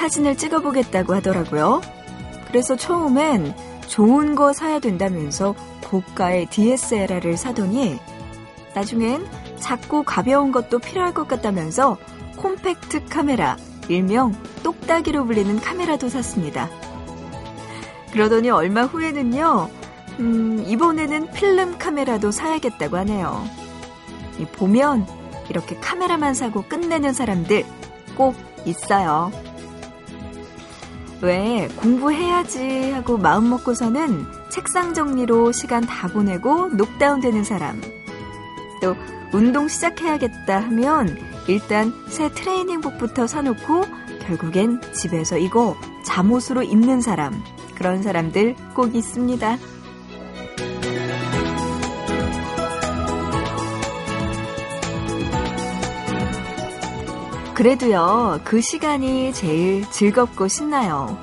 사진을 찍어보겠다고 하더라고요. 그래서 처음엔 좋은 거 사야 된다면서 고가의 DSLR을 사더니 나중엔 작고 가벼운 것도 필요할 것 같다면서 콤팩트 카메라, 일명 똑딱이로 불리는 카메라도 샀습니다. 그러더니 얼마 후에는요, 음, 이번에는 필름 카메라도 사야겠다고 하네요. 보면 이렇게 카메라만 사고 끝내는 사람들 꼭 있어요. 왜 공부해야지 하고 마음 먹고서는 책상 정리로 시간 다 보내고 녹다운 되는 사람. 또 운동 시작해야겠다 하면 일단 새 트레이닝복부터 사놓고 결국엔 집에서 이거 잠옷으로 입는 사람. 그런 사람들 꼭 있습니다. 그래도요, 그 시간이 제일 즐겁고 신나요.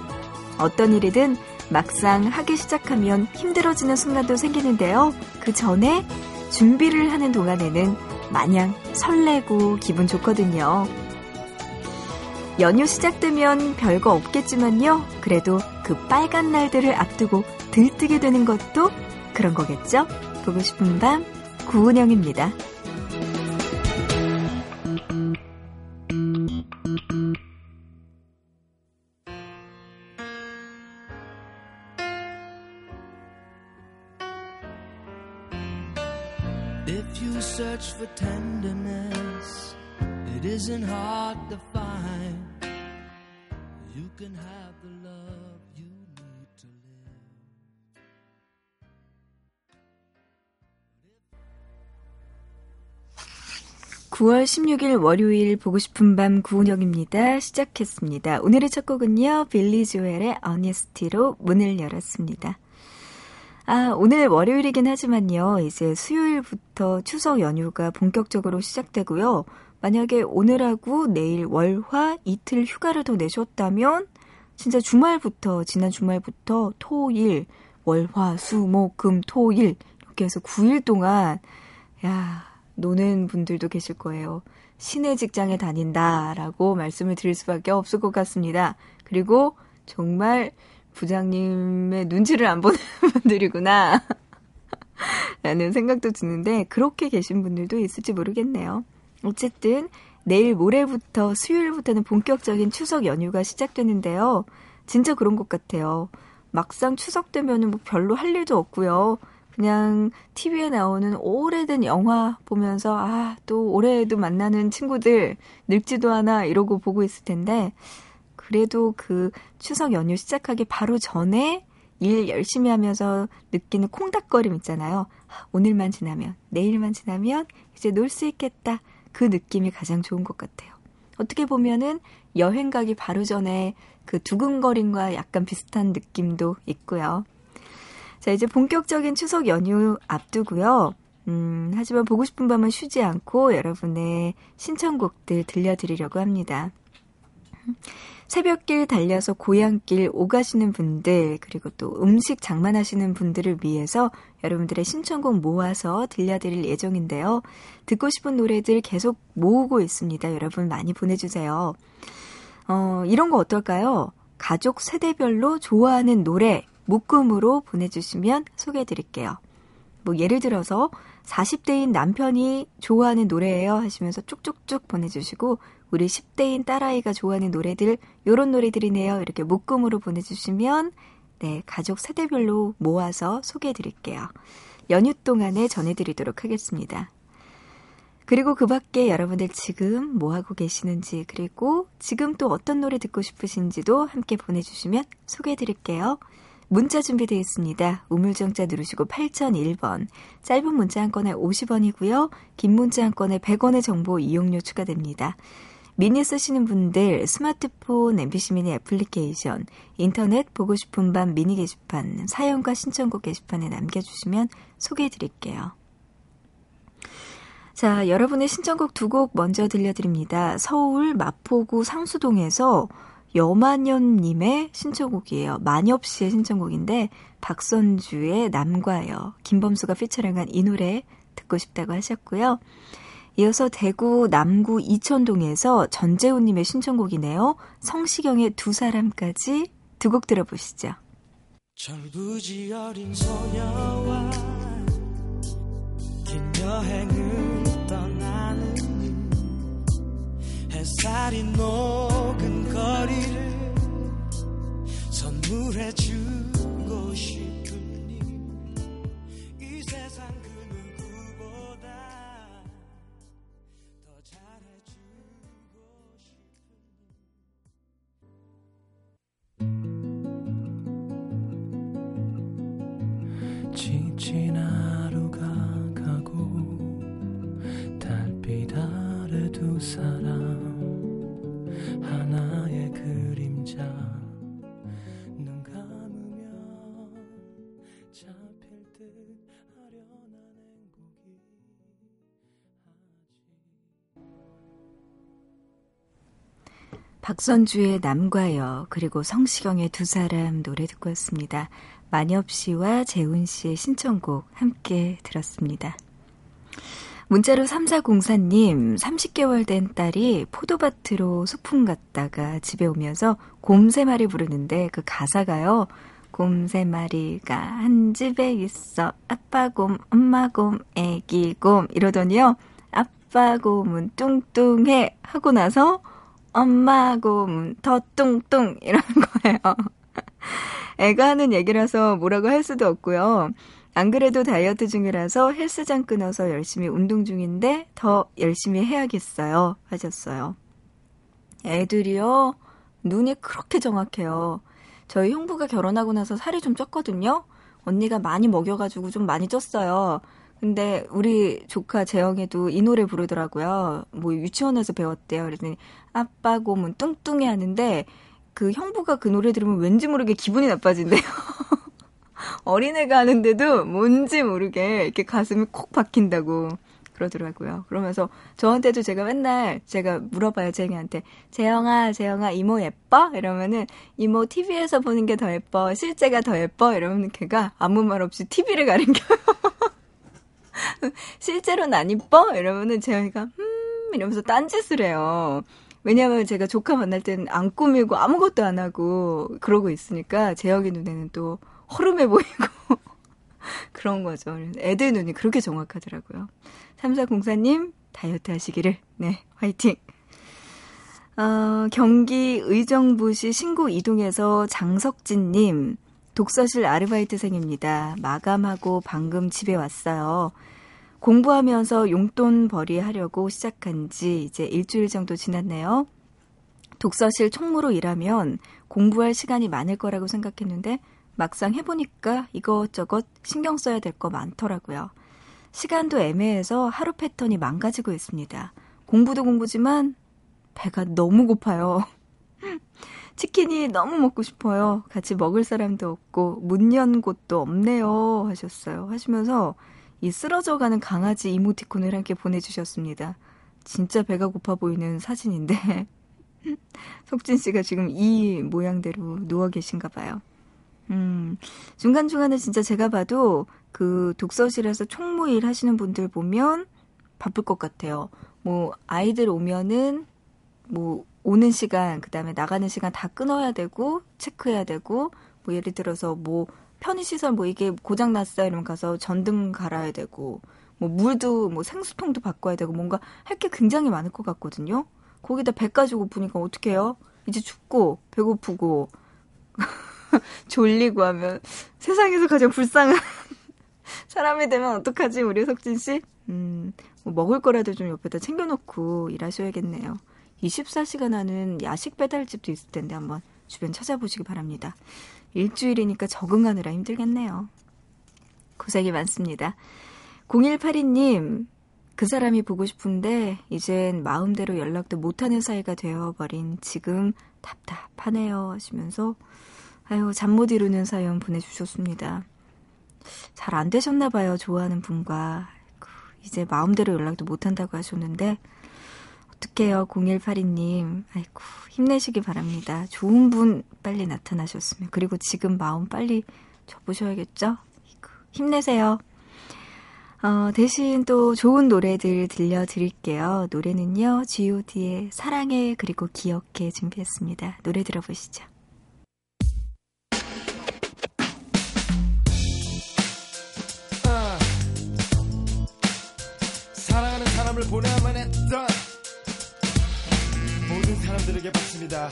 어떤 일이든 막상 하기 시작하면 힘들어지는 순간도 생기는데요. 그 전에 준비를 하는 동안에는 마냥 설레고 기분 좋거든요. 연휴 시작되면 별거 없겠지만요. 그래도 그 빨간 날들을 앞두고 들뜨게 되는 것도 그런 거겠죠? 보고 싶은 밤, 구은영입니다. 9월 16일 월요일 보고 싶은 밤 구은영입니다. 시작했습니다. 오늘의 첫 곡은요, 빌리 조엘의 어니스티로 문을 열었습니다. 아, 오늘 월요일이긴 하지만요. 이제 수요일부터 추석 연휴가 본격적으로 시작되고요. 만약에 오늘하고 내일 월화 이틀 휴가를 더 내셨다면 진짜 주말부터 지난 주말부터 토일 월화 수목금 토일 이렇게 해서 9일 동안 야 노는 분들도 계실 거예요. 시내 직장에 다닌다라고 말씀을 드릴 수밖에 없을 것 같습니다. 그리고 정말 부장님의 눈치를 안 보는 분들이구나. 라는 생각도 드는데, 그렇게 계신 분들도 있을지 모르겠네요. 어쨌든, 내일 모레부터 수요일부터는 본격적인 추석 연휴가 시작되는데요. 진짜 그런 것 같아요. 막상 추석 되면은 뭐 별로 할 일도 없고요. 그냥 TV에 나오는 오래된 영화 보면서 아, 또 올해에도 만나는 친구들 늙지도 않아 이러고 보고 있을 텐데 그래도 그 추석 연휴 시작하기 바로 전에 일 열심히 하면서 느끼는 콩닥거림 있잖아요. 오늘만 지나면, 내일만 지나면 이제 놀 수 있겠다. 그 느낌이 가장 좋은 것 같아요. 어떻게 보면은 여행 가기 바로 전에 그 두근거림과 약간 비슷한 느낌도 있고요. 자, 이제 본격적인 추석 연휴 앞두고요. 음, 하지만 보고 싶은 밤은 쉬지 않고 여러분의 신청곡들 들려드리려고 합니다. 새벽길 달려서 고향길 오가시는 분들, 그리고 또 음식 장만하시는 분들을 위해서 여러분들의 신청곡 모아서 들려드릴 예정인데요. 듣고 싶은 노래들 계속 모으고 있습니다. 여러분 많이 보내주세요. 어, 이런 거 어떨까요? 가족 세대별로 좋아하는 노래 묶음으로 보내주시면 소개해드릴게요. 뭐 예를 들어서 40대인 남편이 좋아하는 노래예요 하시면서 쭉쭉쭉 보내주시고 우리 10대인 딸아이가 좋아하는 노래들 요런 노래들이네요. 이렇게 묶음으로 보내주시면 네 가족 세대별로 모아서 소개해드릴게요. 연휴 동안에 전해드리도록 하겠습니다. 그리고 그 밖에 여러분들 지금 뭐 하고 계시는지, 그리고 지금 또 어떤 노래 듣고 싶으신지도 함께 보내주시면 소개해드릴게요. 문자 준비되어 있습니다. 우물정자 누르시고 8001번. 짧은 문자 한 건에 50원이고요. 긴 문자 한 건에 100원의 정보 이용료 추가됩니다. 미니 쓰시는 분들 스마트폰 MBC 미니 애플리케이션, 인터넷 보고 싶은 밤 미니 게시판, 사연과 신청곡 게시판에 남겨주시면 소개해 드릴게요. 자, 여러분의 신청곡 두 곡 먼저 들려드립니다. 서울 마포구 상수동에서 여만연님의 신청곡이에요. 만엽 씨의 신청곡인데 박선주의 남과여 김범수가 피처링한 이 노래 듣고 싶다고 하셨고요. 이어서 대구 남구 이천동에서 전재훈님의 신청곡이네요. 성시경의 두 사람까지 두 곡 들어보시죠. 철부지 어린 소녀와 긴 여행을 떠나는 햇살이 녹은 거리를 선물해 주고 싶 박선주의 남과 여 그리고 성시경의 두 사람 노래 듣고 왔습니다. 만엽 씨와 재훈 씨의 신청곡 함께 들었습니다. 문자로 3404님, 30개월 된 딸이 포도밭으로 소풍 갔다가 집에 오면서 곰세 마리 부르는데 그 가사가요. 곰세 마리가 한 집에 있어. 아빠 곰, 엄마 곰, 애기 곰 이러더니요. 아빠 곰은 뚱뚱해 하고 나서 엄마 곰은 더 뚱뚱 이러는 거예요. 애가 하는 얘기라서 뭐라고 할 수도 없고요. 안 그래도 다이어트 중이라서 헬스장 끊어서 열심히 운동 중인데 더 열심히 해야겠어요. 하셨어요. 애들이요, 눈이 그렇게 정확해요. 저희 형부가 결혼하고 나서 살이 좀 쪘거든요? 언니가 많이 먹여가지고 좀 많이 쪘어요. 근데 우리 조카 재영이도 이 노래 부르더라고요. 뭐 유치원에서 배웠대요. 그랬더니 아빠 곰은 뚱뚱해 하는데 그 형부가 그 노래 들으면 왠지 모르게 기분이 나빠진대요. 어린애가 하는데도 뭔지 모르게 이렇게 가슴이 콕 박힌다고 그러더라고요. 그러면서 저한테도 제가 맨날 제가 물어봐요, 재영이한테. 재영아, 재영아, 이모 예뻐? 이러면은 이모 TV에서 보는 게 더 예뻐. 실제가 더 예뻐? 이러면 걔가 아무 말 없이 TV를 가린겨요. 실제로는 안 이뻐? 이러면은 재영이가 음 이러면서 딴짓을 해요. 왜냐면 제가 조카 만날 때는 안 꾸미고 아무것도 안 하고 그러고 있으니까 재영이 눈에는 또 허름해 보이고 그런 거죠. 애들 눈이 그렇게 정확하더라고요. 3404님 다이어트 하시기를 네 화이팅. 어, 경기 의정부시 신고 이동에서 장석진님 독서실 아르바이트생입니다. 마감하고 방금 집에 왔어요. 공부하면서 용돈 벌이 하려고 시작한 지 이제 일주일 정도 지났네요. 독서실 총무로 일하면 공부할 시간이 많을 거라고 생각했는데 막상 해보니까 이것저것 신경 써야 될 거 많더라고요. 시간도 애매해서 하루 패턴이 망가지고 있습니다. 공부도 공부지만 배가 너무 고파요. 치킨이 너무 먹고 싶어요. 같이 먹을 사람도 없고 문 연 곳도 없네요. 하셨어요. 하시면서 이 쓰러져가는 강아지 이모티콘을 함께 보내주셨습니다. 진짜 배가 고파 보이는 사진인데 속진 씨가 지금 이 모양대로 누워 계신가 봐요. 음, 중간중간에 진짜 제가 봐도 그 독서실에서 총무일 하시는 분들 보면 바쁠 것 같아요. 뭐, 아이들 오면은, 뭐, 오는 시간, 그 다음에 나가는 시간 다 끊어야 되고, 체크해야 되고, 뭐, 예를 들어서 뭐, 편의시설 뭐 이게 고장났어 이러면 가서 전등 갈아야 되고, 뭐, 물도, 뭐, 생수통도 바꿔야 되고, 뭔가 할 게 굉장히 많을 것 같거든요? 거기다 배까지 고프니까 어떡해요? 이제 춥고, 배고프고, 졸리고 하면 세상에서 가장 불쌍한 사람이 되면 어떡하지, 우리 석진 씨? 음, 뭐 먹을 거라도 좀 옆에다 챙겨놓고 일하셔야겠네요. 24시간 하는 야식 배달집도 있을 텐데 한번 주변 찾아보시기 바랍니다. 일주일이니까 적응하느라 힘들겠네요. 고생이 많습니다. 0182님, 그 사람이 보고 싶은데 이젠 마음대로 연락도 못하는 사이가 되어버린 지금 답답하네요 하시면서 아유 잠 못 이루는 사연 보내주셨습니다. 잘 안 되셨나 봐요 좋아하는 분과 이제 마음대로 연락도 못한다고 하셨는데 어떡해요 0182님 아이고 힘내시기 바랍니다. 좋은 분 빨리 나타나셨으면 그리고 지금 마음 빨리 접으셔야겠죠? 힘내세요. 어, 대신 또 좋은 노래들 들려드릴게요. 노래는요, G.O.D의 사랑해 그리고 기억해 준비했습니다. 노래 들어보시죠. 아, 사랑하는 사람을 보내야만 했던 사람들에게 받습니다.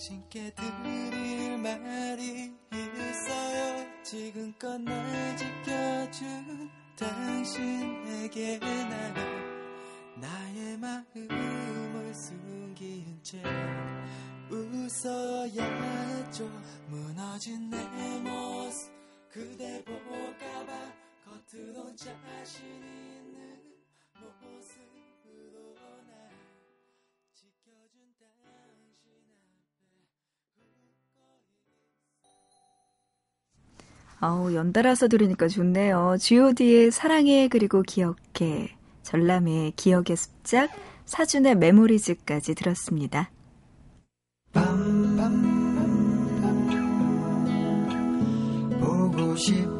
당신께 드릴 말이 있어요. 지금껏 날 지켜준 당신에게 나는 아우, 연달아서 들으니까 좋네요. G.O.D의 사랑해 그리고 기억해, 전람의 기억의 습작, 사준의 메모리즈까지 들었습니다. 보고 싶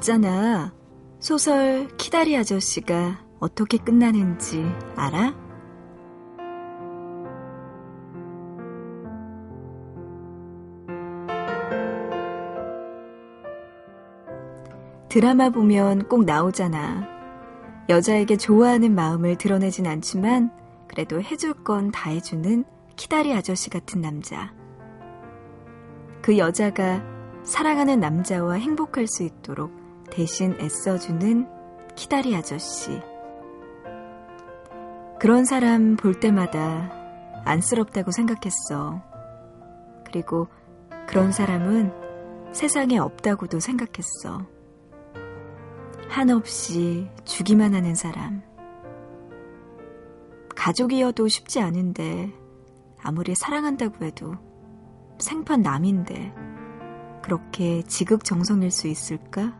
있잖아. 소설 키다리 아저씨가 어떻게 끝나는지 알아? 드라마 보면 꼭 나오잖아. 여자에게 좋아하는 마음을 드러내진 않지만 그래도 해줄 건 다 해주는 키다리 아저씨 같은 남자. 그 여자가 사랑하는 남자와 행복할 수 있도록 대신 애써주는 키다리 아저씨. 그런 사람 볼 때마다 안쓰럽다고 생각했어. 그리고 그런 사람은 세상에 없다고도 생각했어. 한없이 주기만 하는 사람. 가족이어도 쉽지 않은데, 아무리 사랑한다고 해도 생판 남인데, 그렇게 지극정성일 수 있을까?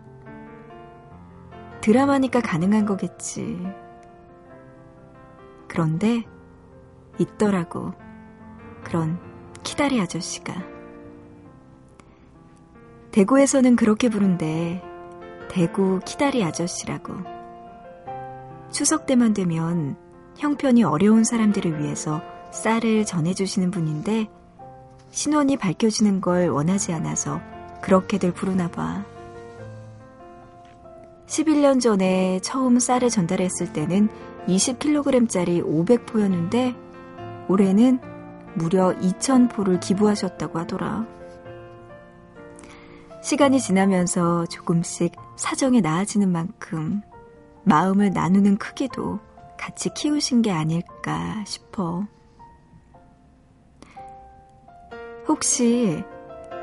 드라마니까 가능한 거겠지. 그런데 있더라고. 그런 키다리 아저씨가. 대구에서는 그렇게 부른대. 대구 키다리 아저씨라고. 추석 때만 되면 형편이 어려운 사람들을 위해서 쌀을 전해주시는 분인데 신원이 밝혀지는 걸 원하지 않아서 그렇게들 부르나 봐. 11년 전에 처음 쌀을 전달했을 때는 20kg짜리 500포였는데 올해는 무려 2,000포를 기부하셨다고 하더라. 시간이 지나면서 조금씩 사정이 나아지는 만큼 마음을 나누는 크기도 같이 키우신 게 아닐까 싶어. 혹시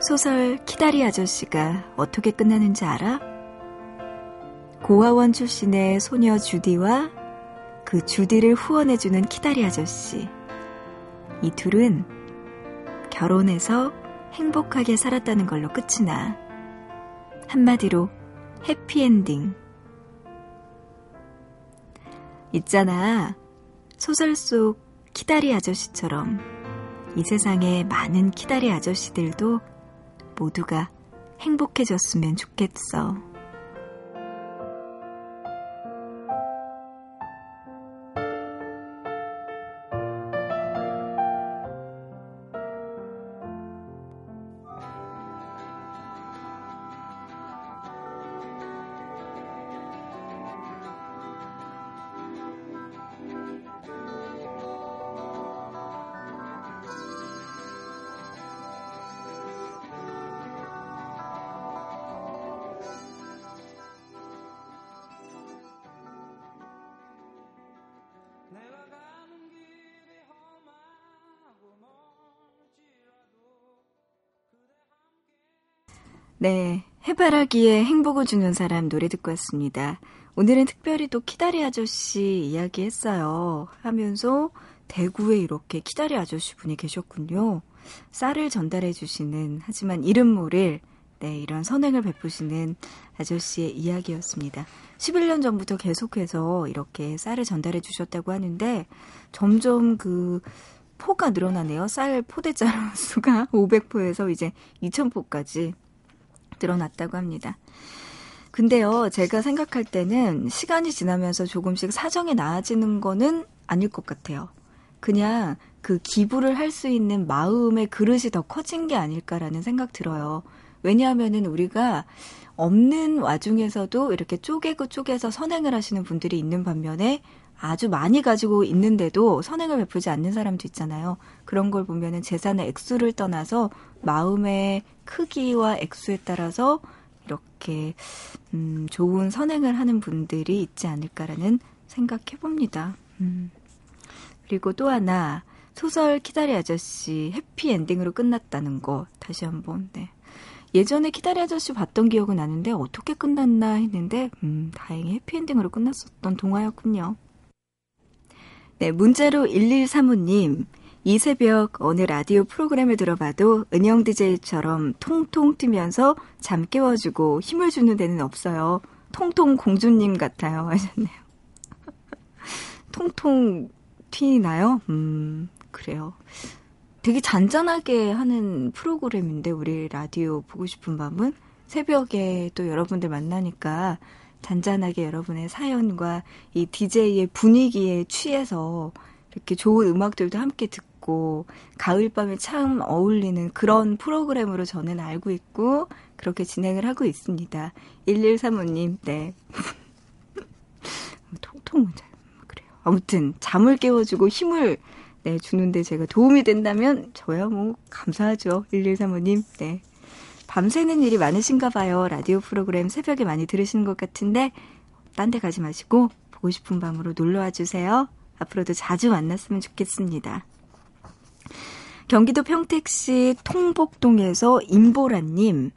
소설 키다리 아저씨가 어떻게 끝나는지 알아? 고아원 출신의 소녀 주디와 그 주디를 후원해주는 키다리 아저씨. 이 둘은 결혼해서 행복하게 살았다는 걸로 끝이 나. 한마디로 해피엔딩. 있잖아. 소설 속 키다리 아저씨처럼 이 세상의 많은 키다리 아저씨들도 모두가 행복해졌으면 좋겠어. 해바라기에 행복을 주는 사람 노래 듣고 왔습니다. 오늘은 특별히 또 키다리 아저씨 이야기 했어요. 하면서 대구에 이렇게 키다리 아저씨 분이 계셨군요. 쌀을 전달해 주시는, 하지만 이름 모를, 네, 이런 선행을 베푸시는 아저씨의 이야기였습니다. 11년 전부터 계속해서 이렇게 쌀을 전달해 주셨다고 하는데, 점점 그, 포가 늘어나네요. 쌀 포대자루 수가 500포에서 이제 2000포까지 늘어났다고 합니다. 근데요, 제가 생각할 때는 시간이 지나면서 조금씩 사정이 나아지는 거는 아닐 것 같아요. 그냥 그 기부를 할 수 있는 마음의 그릇이 더 커진 게 아닐까라는 생각 들어요. 왜냐하면은 우리가 없는 와중에서도 이렇게 쪼개고 쪼개서 선행을 하시는 분들이 있는 반면에 아주 많이 가지고 있는데도 선행을 베푸지 않는 사람도 있잖아요. 그런 걸 보면은 재산의 액수를 떠나서 마음의 크기와 액수에 따라서 이렇게 음, 좋은 선행을 하는 분들이 있지 않을까라는 생각해 봅니다. 음. 그리고 또 하나 소설 키다리 아저씨 해피 엔딩으로 끝났다는 거 다시 한번 네. 예전에 키다리 아저씨 봤던 기억은 나는데 어떻게 끝났나 했는데 음, 다행히 해피엔딩으로 끝났었던 동화였군요. 네, 문자로 1135님. 이 새벽 어느 라디오 프로그램을 들어봐도 은영 DJ처럼 통통 튀면서 잠 깨워주고 힘을 주는 데는 없어요. 통통 공주님 같아요. 하셨네요. 통통 튀나요? 음, 그래요. 되게 잔잔하게 하는 프로그램인데, 우리 라디오 보고 싶은 밤은 새벽에 또 여러분들 만나니까 잔잔하게 여러분의 사연과 이 DJ의 분위기에 취해서 이렇게 좋은 음악들도 함께 듣고 가을밤에 참 어울리는 그런 프로그램으로 저는 알고 있고 그렇게 진행을 하고 있습니다. 1135님, 네. 통통은 잘, 그래요. 아무튼 잠을 깨워주고 힘을 네, 주는데 제가 도움이 된다면 저야 뭐 감사하죠. 1135님, 네. 밤새는 일이 많으신가 봐요. 라디오 프로그램 새벽에 많이 들으시는 것 같은데 딴 데 가지 마시고 보고 싶은 밤으로 놀러와 주세요. 앞으로도 자주 만났으면 좋겠습니다. 경기도 평택시 통복동에서 임보라님.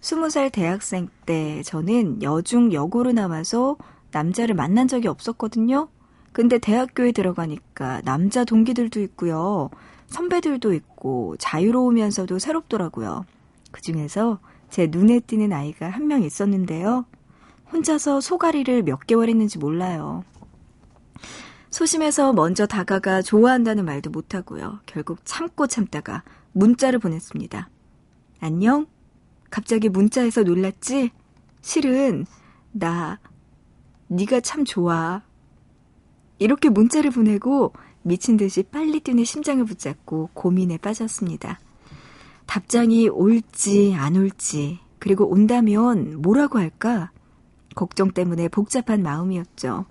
20살 대학생 때 저는 여중 여고로 나와서 남자를 만난 적이 없었거든요. 근데 대학교에 들어가니까 남자 동기들도 있고요. 선배들도 있고 자유로우면서도 새롭더라고요. 그 중에서 제 눈에 띄는 아이가 한 명 있었는데요. 혼자서 소가리를 몇 개월 했는지 몰라요. 소심해서 먼저 다가가 좋아한다는 말도 못하고요. 결국 참고 참다가 문자를 보냈습니다. 안녕? 갑자기 문자에서 놀랐지? 실은 나 네가 참 좋아. 이렇게 문자를 보내고 미친 듯이 빨리 뛰는 심장을 붙잡고 고민에 빠졌습니다. 답장이 올지 안 올지 그리고 온다면 뭐라고 할까 걱정 때문에 복잡한 마음이었죠.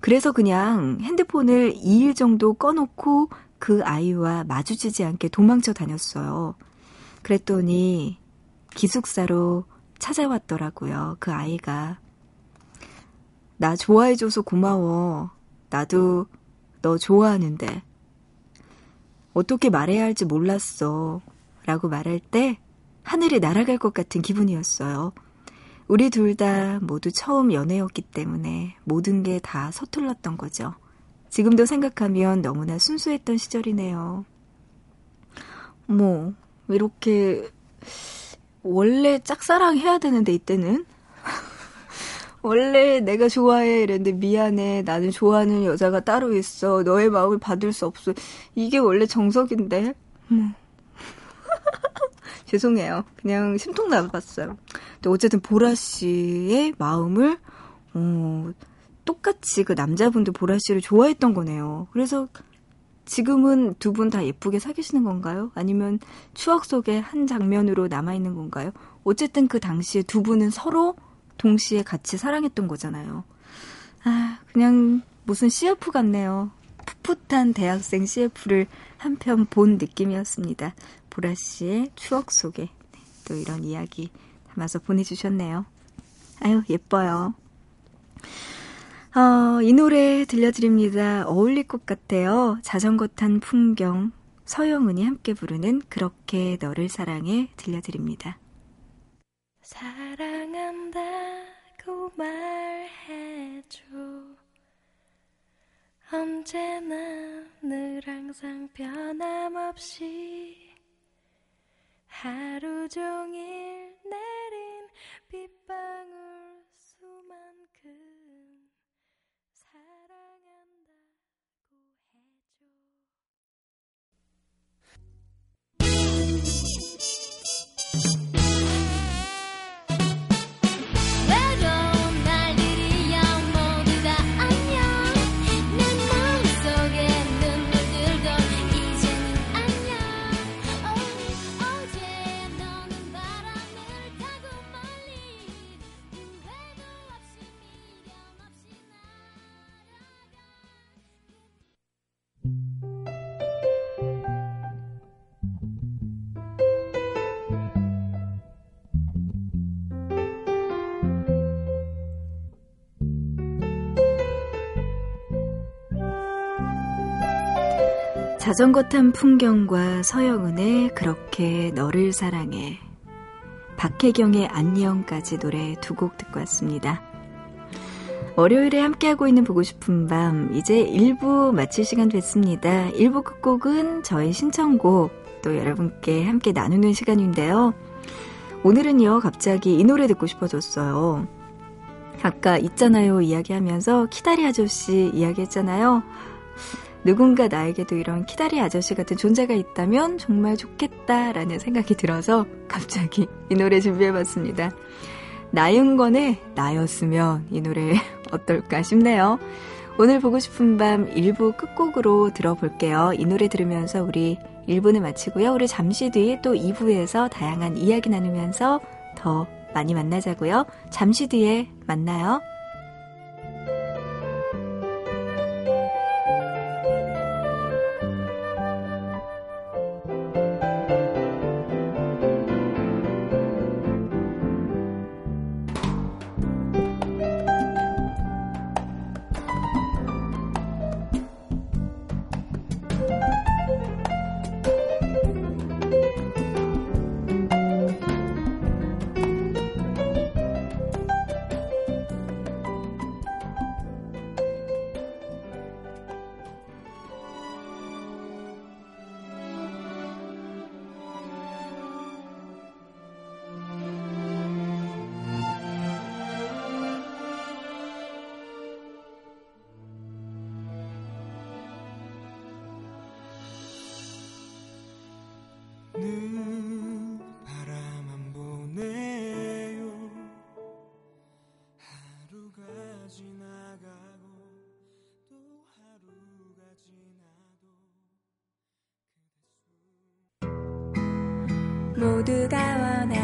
그래서 그냥 핸드폰을 2일 정도 꺼놓고 그 아이와 마주치지 않게 도망쳐 다녔어요. 그랬더니 기숙사로 찾아왔더라고요. 그 아이가. 나 좋아해줘서 고마워. 나도 너 좋아하는데. 어떻게 말해야 할지 몰랐어. 라고 말할 때 하늘이 날아갈 것 같은 기분이었어요. 우리 둘 다 모두 처음 연애였기 때문에 모든 게 다 서툴렀던 거죠. 지금도 생각하면 너무나 순수했던 시절이네요. 뭐, 이렇게, 원래 짝사랑 해야 되는데, 이때는? 원래 내가 좋아해 이랬는데 미안해 나는 좋아하는 여자가 따로 있어 너의 마음을 받을 수 없어 이게 원래 정석인데 음. 죄송해요 그냥 심통 나봤어요 근데 어쨌든 보라 씨의 마음을 어, 똑같이 그 남자분도 보라 씨를 좋아했던 거네요 그래서 지금은 두 분 다 예쁘게 사귀시는 건가요? 아니면 추억 속에 한 장면으로 남아있는 건가요? 어쨌든 그 당시에 두 분은 서로 동시에 같이 사랑했던 거잖아요. 아, 그냥 무슨 CF 같네요. 풋풋한 대학생 CF를 한 편 본 느낌이었습니다. 보라 씨의 추억 속에 네, 또 이런 이야기 담아서 보내주셨네요. 아유, 예뻐요. 어, 이 노래 들려드립니다. 어울릴 것 같아요. 자전거 탄 풍경. 서영은이 함께 부르는 그렇게 너를 사랑해 들려드립니다. 사랑한다고 말해줘 언제나 늘 항상 변함없이 하루 종일 내린 빗방울 수만큼 자전거 탄 풍경과 서영은의 그렇게 너를 사랑해 박혜경의 안녕까지 노래 두 곡 듣고 왔습니다. 월요일에 함께하고 있는 보고 싶은 밤 이제 1부 마칠 시간 됐습니다. 1부 끝곡은 저의 신청곡 또 여러분께 함께 나누는 시간인데요. 오늘은요 갑자기 이 노래 듣고 싶어졌어요. 아까 있잖아요 이야기하면서 키다리 아저씨 이야기했잖아요. 누군가 나에게도 이런 키다리 아저씨 같은 존재가 있다면 정말 좋겠다라는 생각이 들어서 갑자기 이 노래 준비해봤습니다. 나윤건의 나였으면 이 노래 어떨까 싶네요. 오늘 보고 싶은 밤 1부 끝곡으로 들어볼게요. 이 노래 들으면서 우리 1부는 마치고요. 우리 잠시 뒤에 또 2부에서 다양한 이야기 나누면서 더 많이 만나자고요. 잠시 뒤에 만나요. 모두가 원하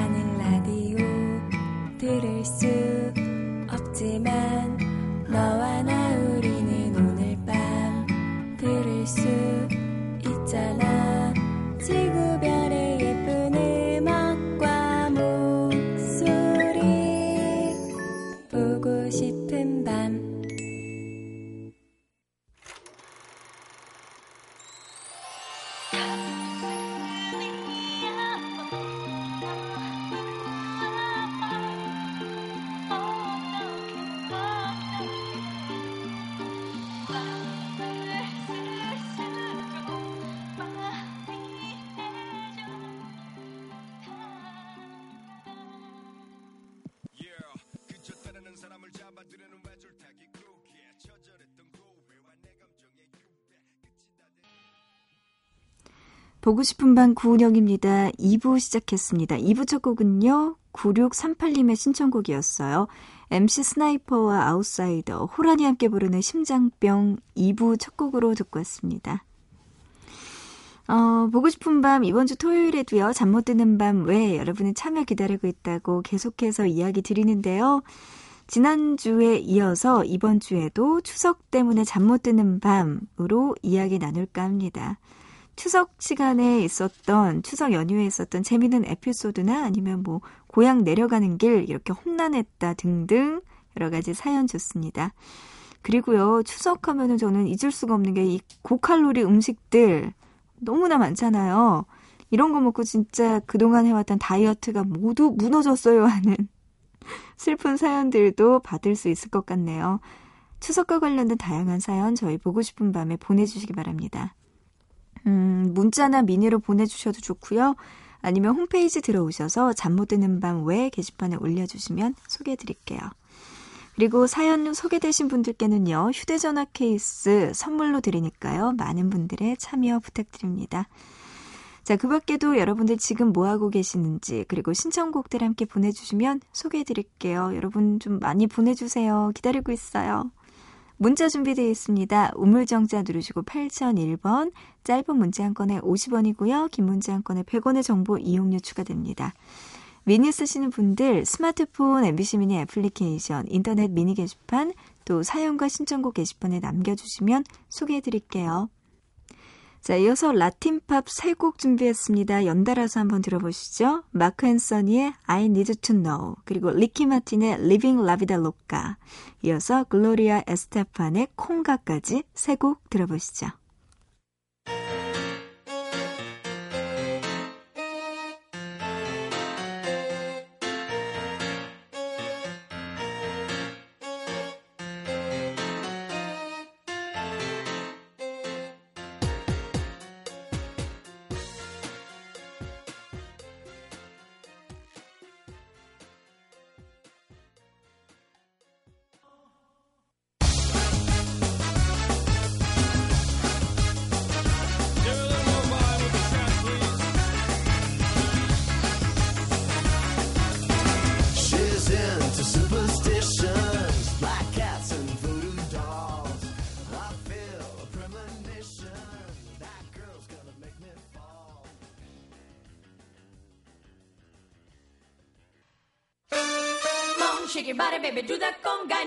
보고 싶은 밤 구은영입니다. 2부 시작했습니다. 2부 첫 곡은요. 9638님의 신청곡이었어요. MC 스나이퍼와 아웃사이더, 호란이 함께 부르는 심장병 2부 첫 곡으로 듣고 왔습니다. 어, 보고 싶은 밤 이번 주 토요일에도요. 잠 못 드는 밤 왜 여러분의 참여 기다리고 있다고 계속해서 이야기 드리는데요. 지난주에 이어서 이번 주에도 추석 때문에 잠 못 드는 밤으로 이야기 나눌까 합니다. 추석 시간에 있었던 추석 연휴에 있었던 재미있는 에피소드나 아니면 뭐 고향 내려가는 길 이렇게 험난했다 등등 여러 가지 사연 좋습니다. 그리고요 추석 하면은 저는 잊을 수가 없는 게 이 고칼로리 음식들 너무나 많잖아요. 이런 거 먹고 진짜 그동안 해왔던 다이어트가 모두 무너졌어요 하는 슬픈 사연들도 받을 수 있을 것 같네요. 추석과 관련된 다양한 사연 저희 보고 싶은 밤에 보내주시기 바랍니다. 음, 문자나 미니로 보내주셔도 좋고요. 아니면 홈페이지 들어오셔서 잠 못 드는 밤 외 게시판에 올려주시면 소개해드릴게요. 그리고 사연 소개되신 분들께는요, 휴대전화 케이스 선물로 드리니까요, 많은 분들의 참여 부탁드립니다. 자, 그 밖에도 여러분들 지금 뭐하고 계시는지, 그리고 신청곡들 함께 보내주시면 소개해드릴게요. 여러분 좀 많이 보내주세요. 기다리고 있어요. 문자 준비되어 있습니다. 우물정자 누르시고 8001번, 짧은 문자 한 건에 50원이고요. 긴 문자 한 건에 100원의 정보 이용료 추가됩니다. 미니 쓰시는 분들 스마트폰 MBC 미니 애플리케이션, 인터넷 미니 게시판, 또 사연과 신청곡 게시판에 남겨주시면 소개해드릴게요. 자, 이어서 라틴 팝 세 곡 준비했습니다. 연달아서 한번 들어보시죠. 마크 앤서니의 I Need to Know, 그리고 리키 마틴의 Livin' La Vida Loca, 이어서 글로리아 에스테판의 콩가까지 세 곡 들어보시죠.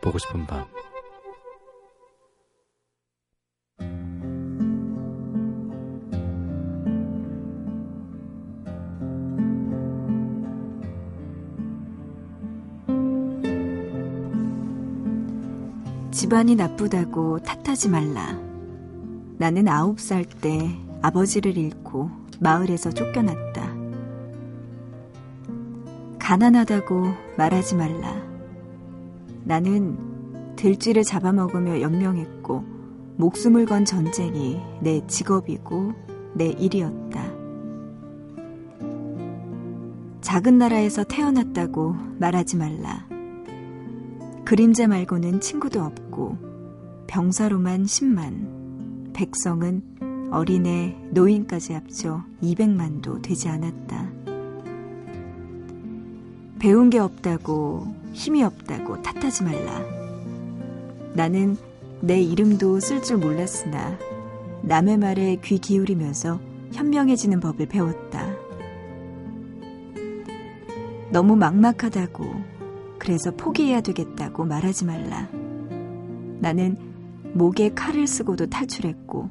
보고 싶은 밤 집안이 나쁘다고 탓하지 말라. 나는 아홉 살 때 아버지를 잃고 마을에서 쫓겨났다. 가난하다고 말하지 말라. 나는 들쥐를 잡아먹으며 연명했고 목숨을 건 전쟁이 내 직업이고 내 일이었다. 작은 나라에서 태어났다고 말하지 말라. 그림자 말고는 친구도 없고 병사로만 10만, 백성은 어린애, 노인까지 합쳐 200만도 되지 않았다. 배운 게 없다고 힘이 없다고 탓하지 말라. 나는 내 이름도 쓸 줄 몰랐으나 남의 말에 귀 기울이면서 현명해지는 법을 배웠다. 너무 막막하다고 그래서 포기해야 되겠다고 말하지 말라. 나는 목에 칼을 쓰고도 탈출했고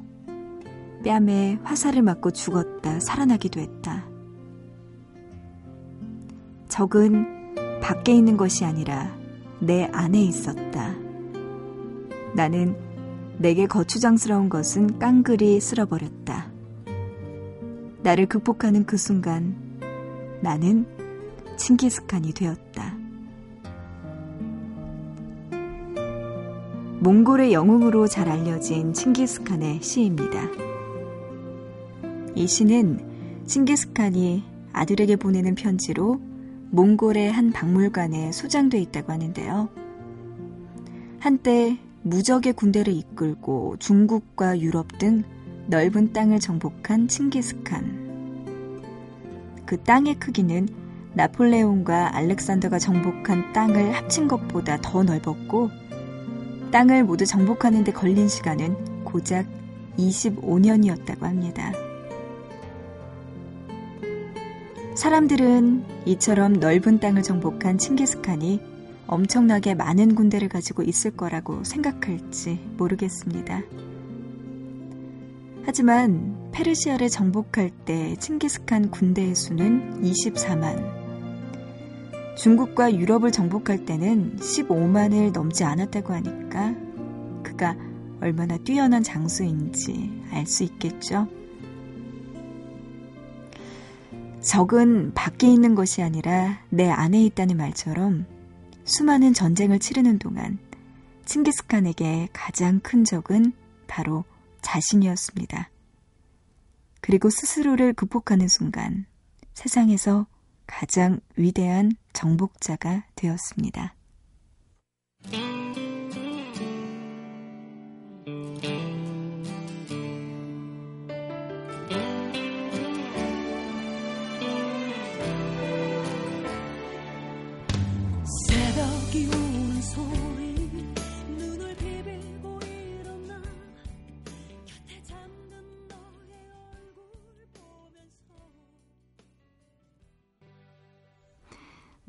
뺨에 화살을 맞고 죽었다 살아나기도 했다. 적은 밖에 있는 것이 아니라 내 안에 있었다. 나는 내게 거추장스러운 것은 깡그리 쓸어버렸다. 나를 극복하는 그 순간 나는 칭기스칸이 되었다. 몽골의 영웅으로 잘 알려진 칭기스칸의 시입니다. 이 시는 칭기스칸이 아들에게 보내는 편지로 몽골의 한 박물관에 소장돼 있다고 하는데요. 한때 무적의 군대를 이끌고 중국과 유럽 등 넓은 땅을 정복한 칭기스칸. 그 땅의 크기는 나폴레온과 알렉산더가 정복한 땅을 합친 것보다 더 넓었고, 땅을 모두 정복하는데 걸린 시간은 고작 25년이었다고 합니다. 사람들은 이처럼 넓은 땅을 정복한 칭기스칸이 엄청나게 많은 군대를 가지고 있을 거라고 생각할지 모르겠습니다. 하지만 페르시아를 정복할 때 칭기스칸 군대의 수는 24만, 중국과 유럽을 정복할 때는 15만을 넘지 않았다고 하니까 그가 얼마나 뛰어난 장수인지 알 수 있겠죠. 적은 밖에 있는 것이 아니라 내 안에 있다는 말처럼 수많은 전쟁을 치르는 동안 칭기스칸에게 가장 큰 적은 바로 자신이었습니다. 그리고 스스로를 극복하는 순간 세상에서 가장 위대한 정복자가 되었습니다.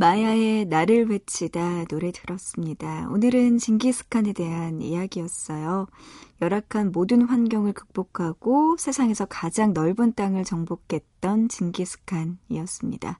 마야의 나를 외치다 노래 들었습니다. 오늘은 징기스칸에 대한 이야기였어요. 열악한 모든 환경을 극복하고 세상에서 가장 넓은 땅을 정복했던 징기스칸이었습니다.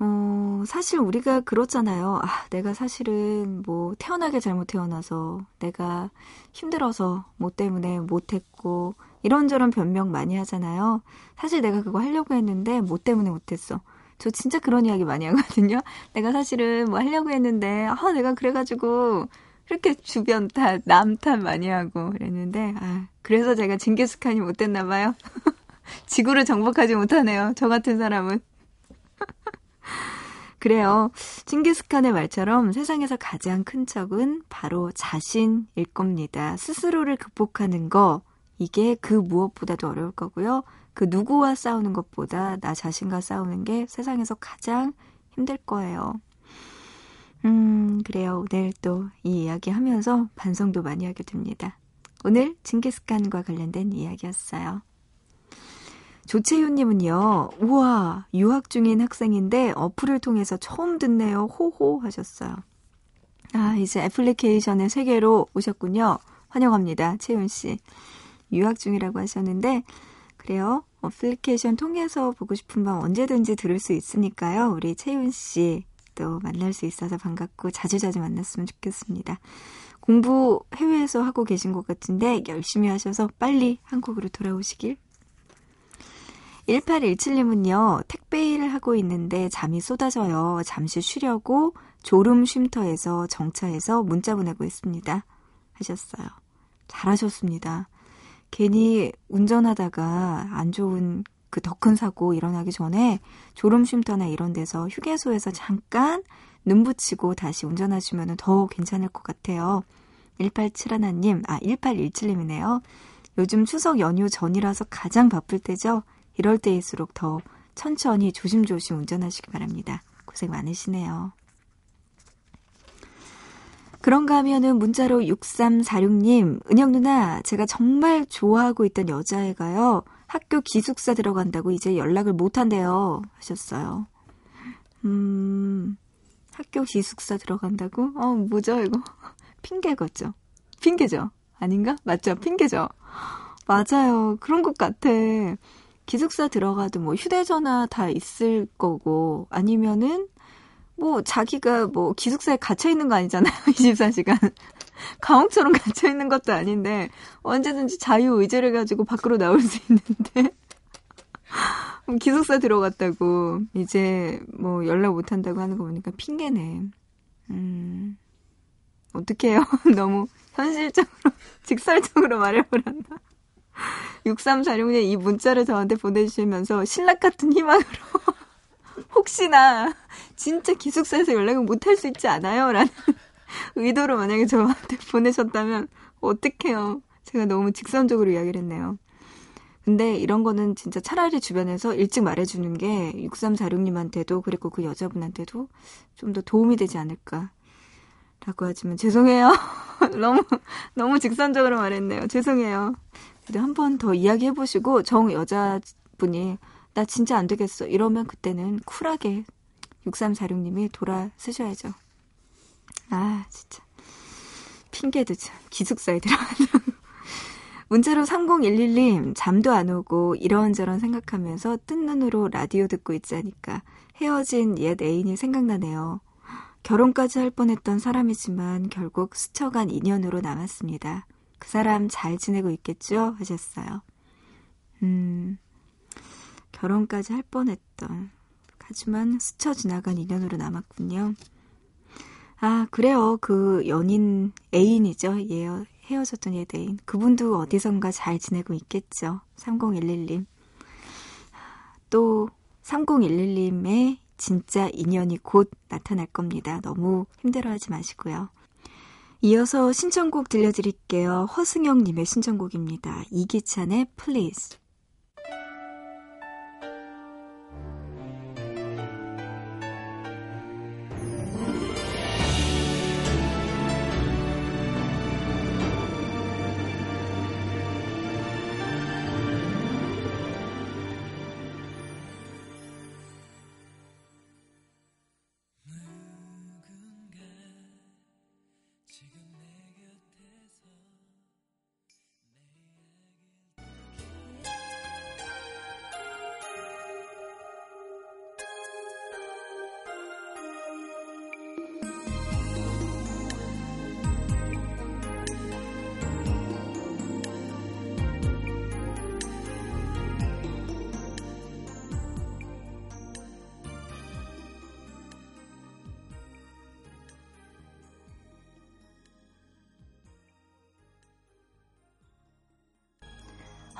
어, 사실 우리가 그렇잖아요. 아, 내가 사실은 뭐 태어나게 잘못 태어나서 내가 힘들어서 뭐 때문에 못했고 이런저런 변명 많이 하잖아요. 사실 내가 그거 하려고 했는데 뭐 때문에 못했어. 저 진짜 그런 이야기 많이 하거든요. 내가 사실은 뭐 하려고 했는데 아, 내가 그래가지고 그렇게 주변 탓, 남 탓 많이 하고 그랬는데 아, 그래서 제가 징기스칸이 못 됐나 봐요. 지구를 정복하지 못하네요. 저 같은 사람은. 그래요. 칭기스칸의 말처럼 세상에서 가장 큰 적은 바로 자신일 겁니다. 스스로를 극복하는 거, 이게 그 무엇보다도 어려울 거고요. 그 누구와 싸우는 것보다 나 자신과 싸우는 게 세상에서 가장 힘들 거예요. 음, 그래요. 오늘 또 이 이야기 하면서 반성도 많이 하게 됩니다. 오늘 징기스칸과 관련된 이야기였어요. 조채윤님은요, 우와, 유학 중인 학생인데 어플을 통해서 처음 듣네요. 호호 하셨어요. 아, 이제 애플리케이션의 세계로 오셨군요. 환영합니다. 채윤씨. 유학 중이라고 하셨는데, 그래요. 어플리케이션 통해서 보고 싶은 밤 언제든지 들을 수 있으니까요. 우리 채윤 씨 또 만날 수 있어서 반갑고 자주자주 만났으면 좋겠습니다. 공부 해외에서 하고 계신 것 같은데 열심히 하셔서 빨리 한국으로 돌아오시길 1817님은요, 택배 일을 하고 있는데 잠이 쏟아져요. 잠시 쉬려고 졸음 쉼터에서 정차해서 문자 보내고 있습니다. 하셨어요. 잘하셨습니다. 괜히 운전하다가 안 좋은 그 더 큰 사고 일어나기 전에 졸음 쉼터나 이런 데서 휴게소에서 잠깐 눈 붙이고 다시 운전하시면 더 괜찮을 것 같아요. 1871님, 아, 1817님이네요. 요즘 추석 연휴 전이라서 가장 바쁠 때죠. 이럴 때일수록 더 천천히 조심조심 운전하시기 바랍니다. 고생 많으시네요. 그런가 하면은 문자로 6346님, 은영 누나, 제가 정말 좋아하고 있던 여자애가요, 학교 기숙사 들어간다고 이제 연락을 못 한대요. 하셨어요. 음, 학교 기숙사 들어간다고? 어, 뭐죠, 이거? 핑계겠죠? 핑계죠? 아닌가? 맞죠? 핑계죠? 맞아요. 그런 것 같아. 기숙사 들어가도 뭐 휴대전화 다 있을 거고, 아니면은 뭐 자기가 뭐 기숙사에 갇혀 있는 거 아니잖아요. 24시간. 감옥처럼 갇혀 있는 것도 아닌데 언제든지 자유 의지를 가지고 밖으로 나올 수 있는데 기숙사 들어갔다고 이제 뭐 연락 못 한다고 하는 거 보니까 핑계네. 음. 어떡해요. 너무 현실적으로 직설적으로 말해 버렸나. 6346님 이 문자를 저한테 보내주시면서 신락 같은 희망으로 혹시나 진짜 기숙사에서 연락을 못할 수 있지 않아요? 라는 의도로 만약에 저한테 보내셨다면 어떡해요. 제가 너무 직선적으로 이야기를 했네요. 근데 이런 거는 진짜 차라리 주변에서 일찍 말해주는 게 6346님한테도 그리고 그 여자분한테도 좀 더 도움이 되지 않을까. 라고 하지만 죄송해요. 너무, 너무 직선적으로 말했네요. 죄송해요. 그래도 한 번 더 이야기해보시고 정 여자분이 나 진짜 안 되겠어. 이러면 그때는 쿨하게 6346님이 돌아 쓰셔야죠. 아, 진짜. 핑계도 참. 기숙사에 들어간다고. 문자로 3011님, 잠도 안 오고 이런저런 생각하면서 뜬 눈으로 라디오 듣고 있자니까 헤어진 옛 애인이 생각나네요. 결혼까지 할 뻔했던 사람이지만 결국 스쳐간 인연으로 남았습니다. 그 사람 잘 지내고 있겠죠? 하셨어요. 음, 결혼까지 할 뻔했던. 하지만 스쳐 지나간 인연으로 남았군요. 아, 그래요. 그 연인 애인이죠. 예, 헤어졌던 옛 애인. 그분도 어디선가 잘 지내고 있겠죠. 3011님. 또 3011님의 진짜 인연이 곧 나타날 겁니다. 너무 힘들어하지 마시고요. 이어서 신청곡 들려드릴게요. 허승영님의 신청곡입니다. 이기찬의 Please.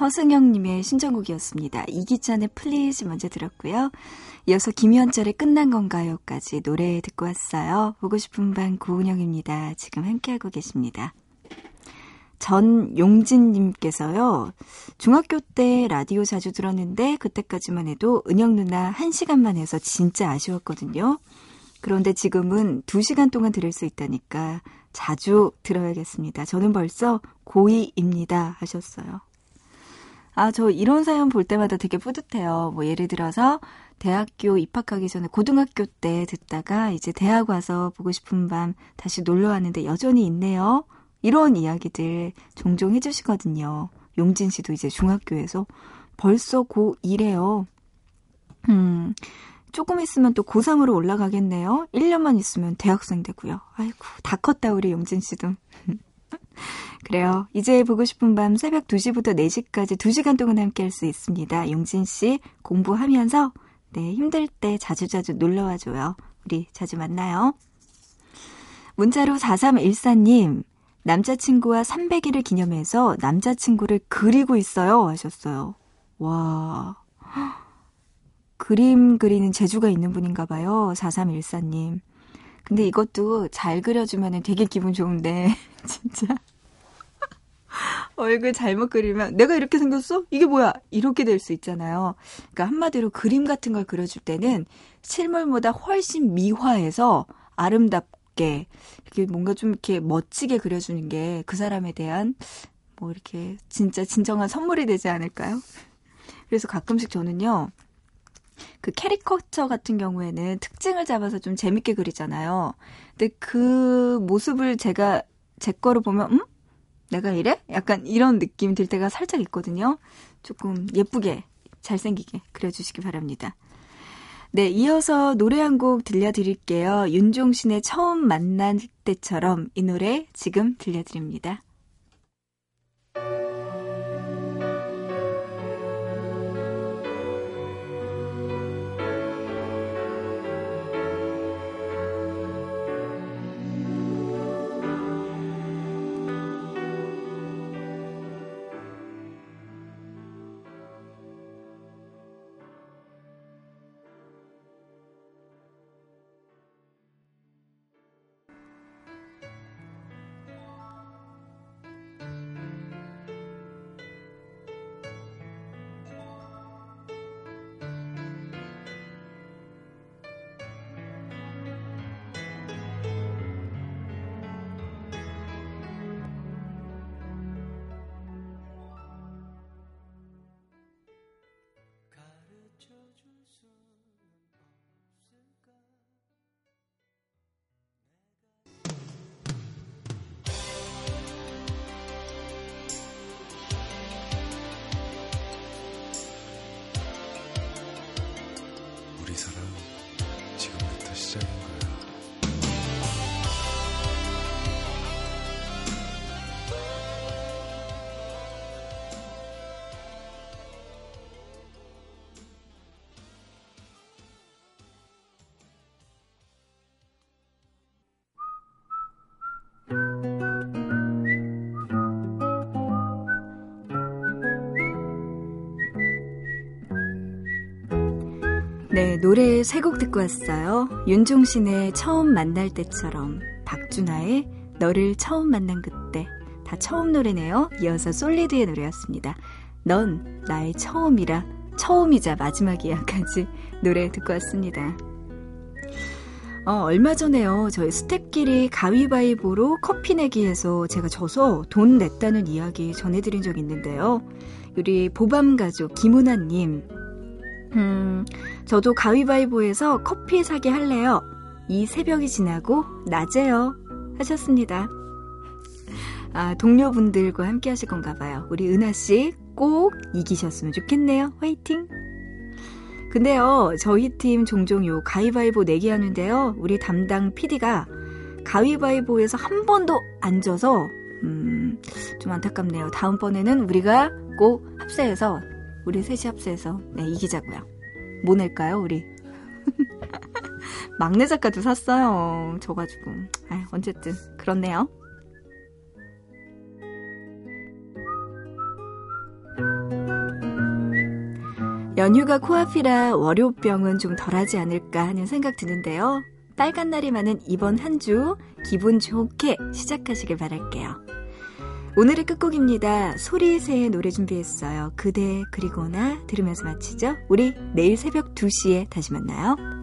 허승영님의 신청곡이었습니다. 이기찬의 Please 먼저 들었고요. 이어서 김현철의 끝난 건가요까지 노래 듣고 왔어요. 보고 싶은 밤 구은영입니다. 지금 함께하고 계십니다. 전용진님께서요. 중학교 때 라디오 자주 들었는데 그때까지만 해도 은영 누나 1시간만 해서 진짜 아쉬웠거든요. 그런데 지금은 2시간 동안 들을 수 있다니까 자주 들어야겠습니다. 저는 벌써 고2입니다. 하셨어요. 아, 저 이런 사연 볼 때마다 되게 뿌듯해요. 뭐 예를 들어서 대학교 입학하기 전에 고등학교 때 듣다가 이제 대학 와서 보고 싶은 밤 다시 놀러 왔는데 여전히 있네요. 이런 이야기들 종종 해주시거든요. 용진 씨도 이제 중학교에서 벌써 고2래요. 음, 조금 있으면 또 고3으로 올라가겠네요. 1년만 있으면 대학생 되고요. 아이고, 다 컸다, 우리 용진 씨도. 그래요. 이제 보고 싶은 밤 새벽 2시부터 4시까지 2시간 동안 함께 할 수 있습니다. 용진 씨 공부하면서 네, 힘들 때 자주자주 놀러 와 줘요. 우리 자주 만나요. 문자로 4314님, 남자친구와 300일을 기념해서 남자친구를 그리고 있어요. 하셨어요. 와. 그림 그리는 재주가 있는 분인가 봐요. 4314님. 근데 이것도 잘 그려주면 되게 기분 좋은데, 진짜. 얼굴 잘못 그리면 내가 이렇게 생겼어? 이게 뭐야? 이렇게 될 수 있잖아요. 그러니까 한마디로 그림 같은 걸 그려줄 때는 실물보다 훨씬 미화해서 아름답게 이렇게 뭔가 좀 이렇게 멋지게 그려주는 게 그 사람에 대한 뭐 이렇게 진짜 진정한 선물이 되지 않을까요? 그래서 가끔씩 저는요. 그 캐리커처 같은 경우에는 특징을 잡아서 좀 재밌게 그리잖아요. 근데 그 모습을 제가 제 거로 보면 음? 내가 이래? 약간 이런 느낌 들 때가 살짝 있거든요. 조금 예쁘게 잘생기게 그려주시기 바랍니다. 네, 이어서 노래 한 곡 들려드릴게요. 윤종신의 처음 만날 때처럼 이 노래 지금 들려드립니다. 노래 세 곡 듣고 왔어요. 윤종신의 처음 만날 때처럼, 박준하의 너를 처음 만난 그때, 다 처음 노래네요. 이어서 솔리드의 노래였습니다. 넌 나의 처음이라, 처음이자 마지막이야까지 노래 듣고 왔습니다. 어, 얼마 전에요. 저희 스탭끼리 가위바위보로 커피 내기해서 제가 져서 돈 냈다는 이야기 전해드린 적 있는데요. 우리 보밤 가족 김은아님, 음, 저도 가위바위보에서 커피 사게 할래요. 이 새벽이 지나고 낮에요. 하셨습니다. 아, 동료분들과 함께 하실 건가 봐요. 우리 은하씨 꼭 이기셨으면 좋겠네요. 화이팅! 근데요, 저희 팀 종종 요 가위바위보 내기 하는데요. 우리 담당 PD가 가위바위보에서 한 번도 안 져서, 음, 좀 안타깝네요. 다음번에는 우리가 꼭 합세해서, 우리 셋이 합세해서, 네, 이기자고요. 뭐 낼까요, 우리? 막내 작가도 샀어요. 져가지고. 아 어쨌든, 그렇네요. 연휴가 코앞이라 월요병은 좀 덜하지 않을까 하는 생각 드는데요. 빨간 날이 많은 이번 한 주 기분 좋게 시작하시길 바랄게요. 오늘의 끝곡입니다. 소리새의 노래 준비했어요. 그대 그리고 나 들으면서 마치죠. 우리 내일 새벽 2시에 다시 만나요.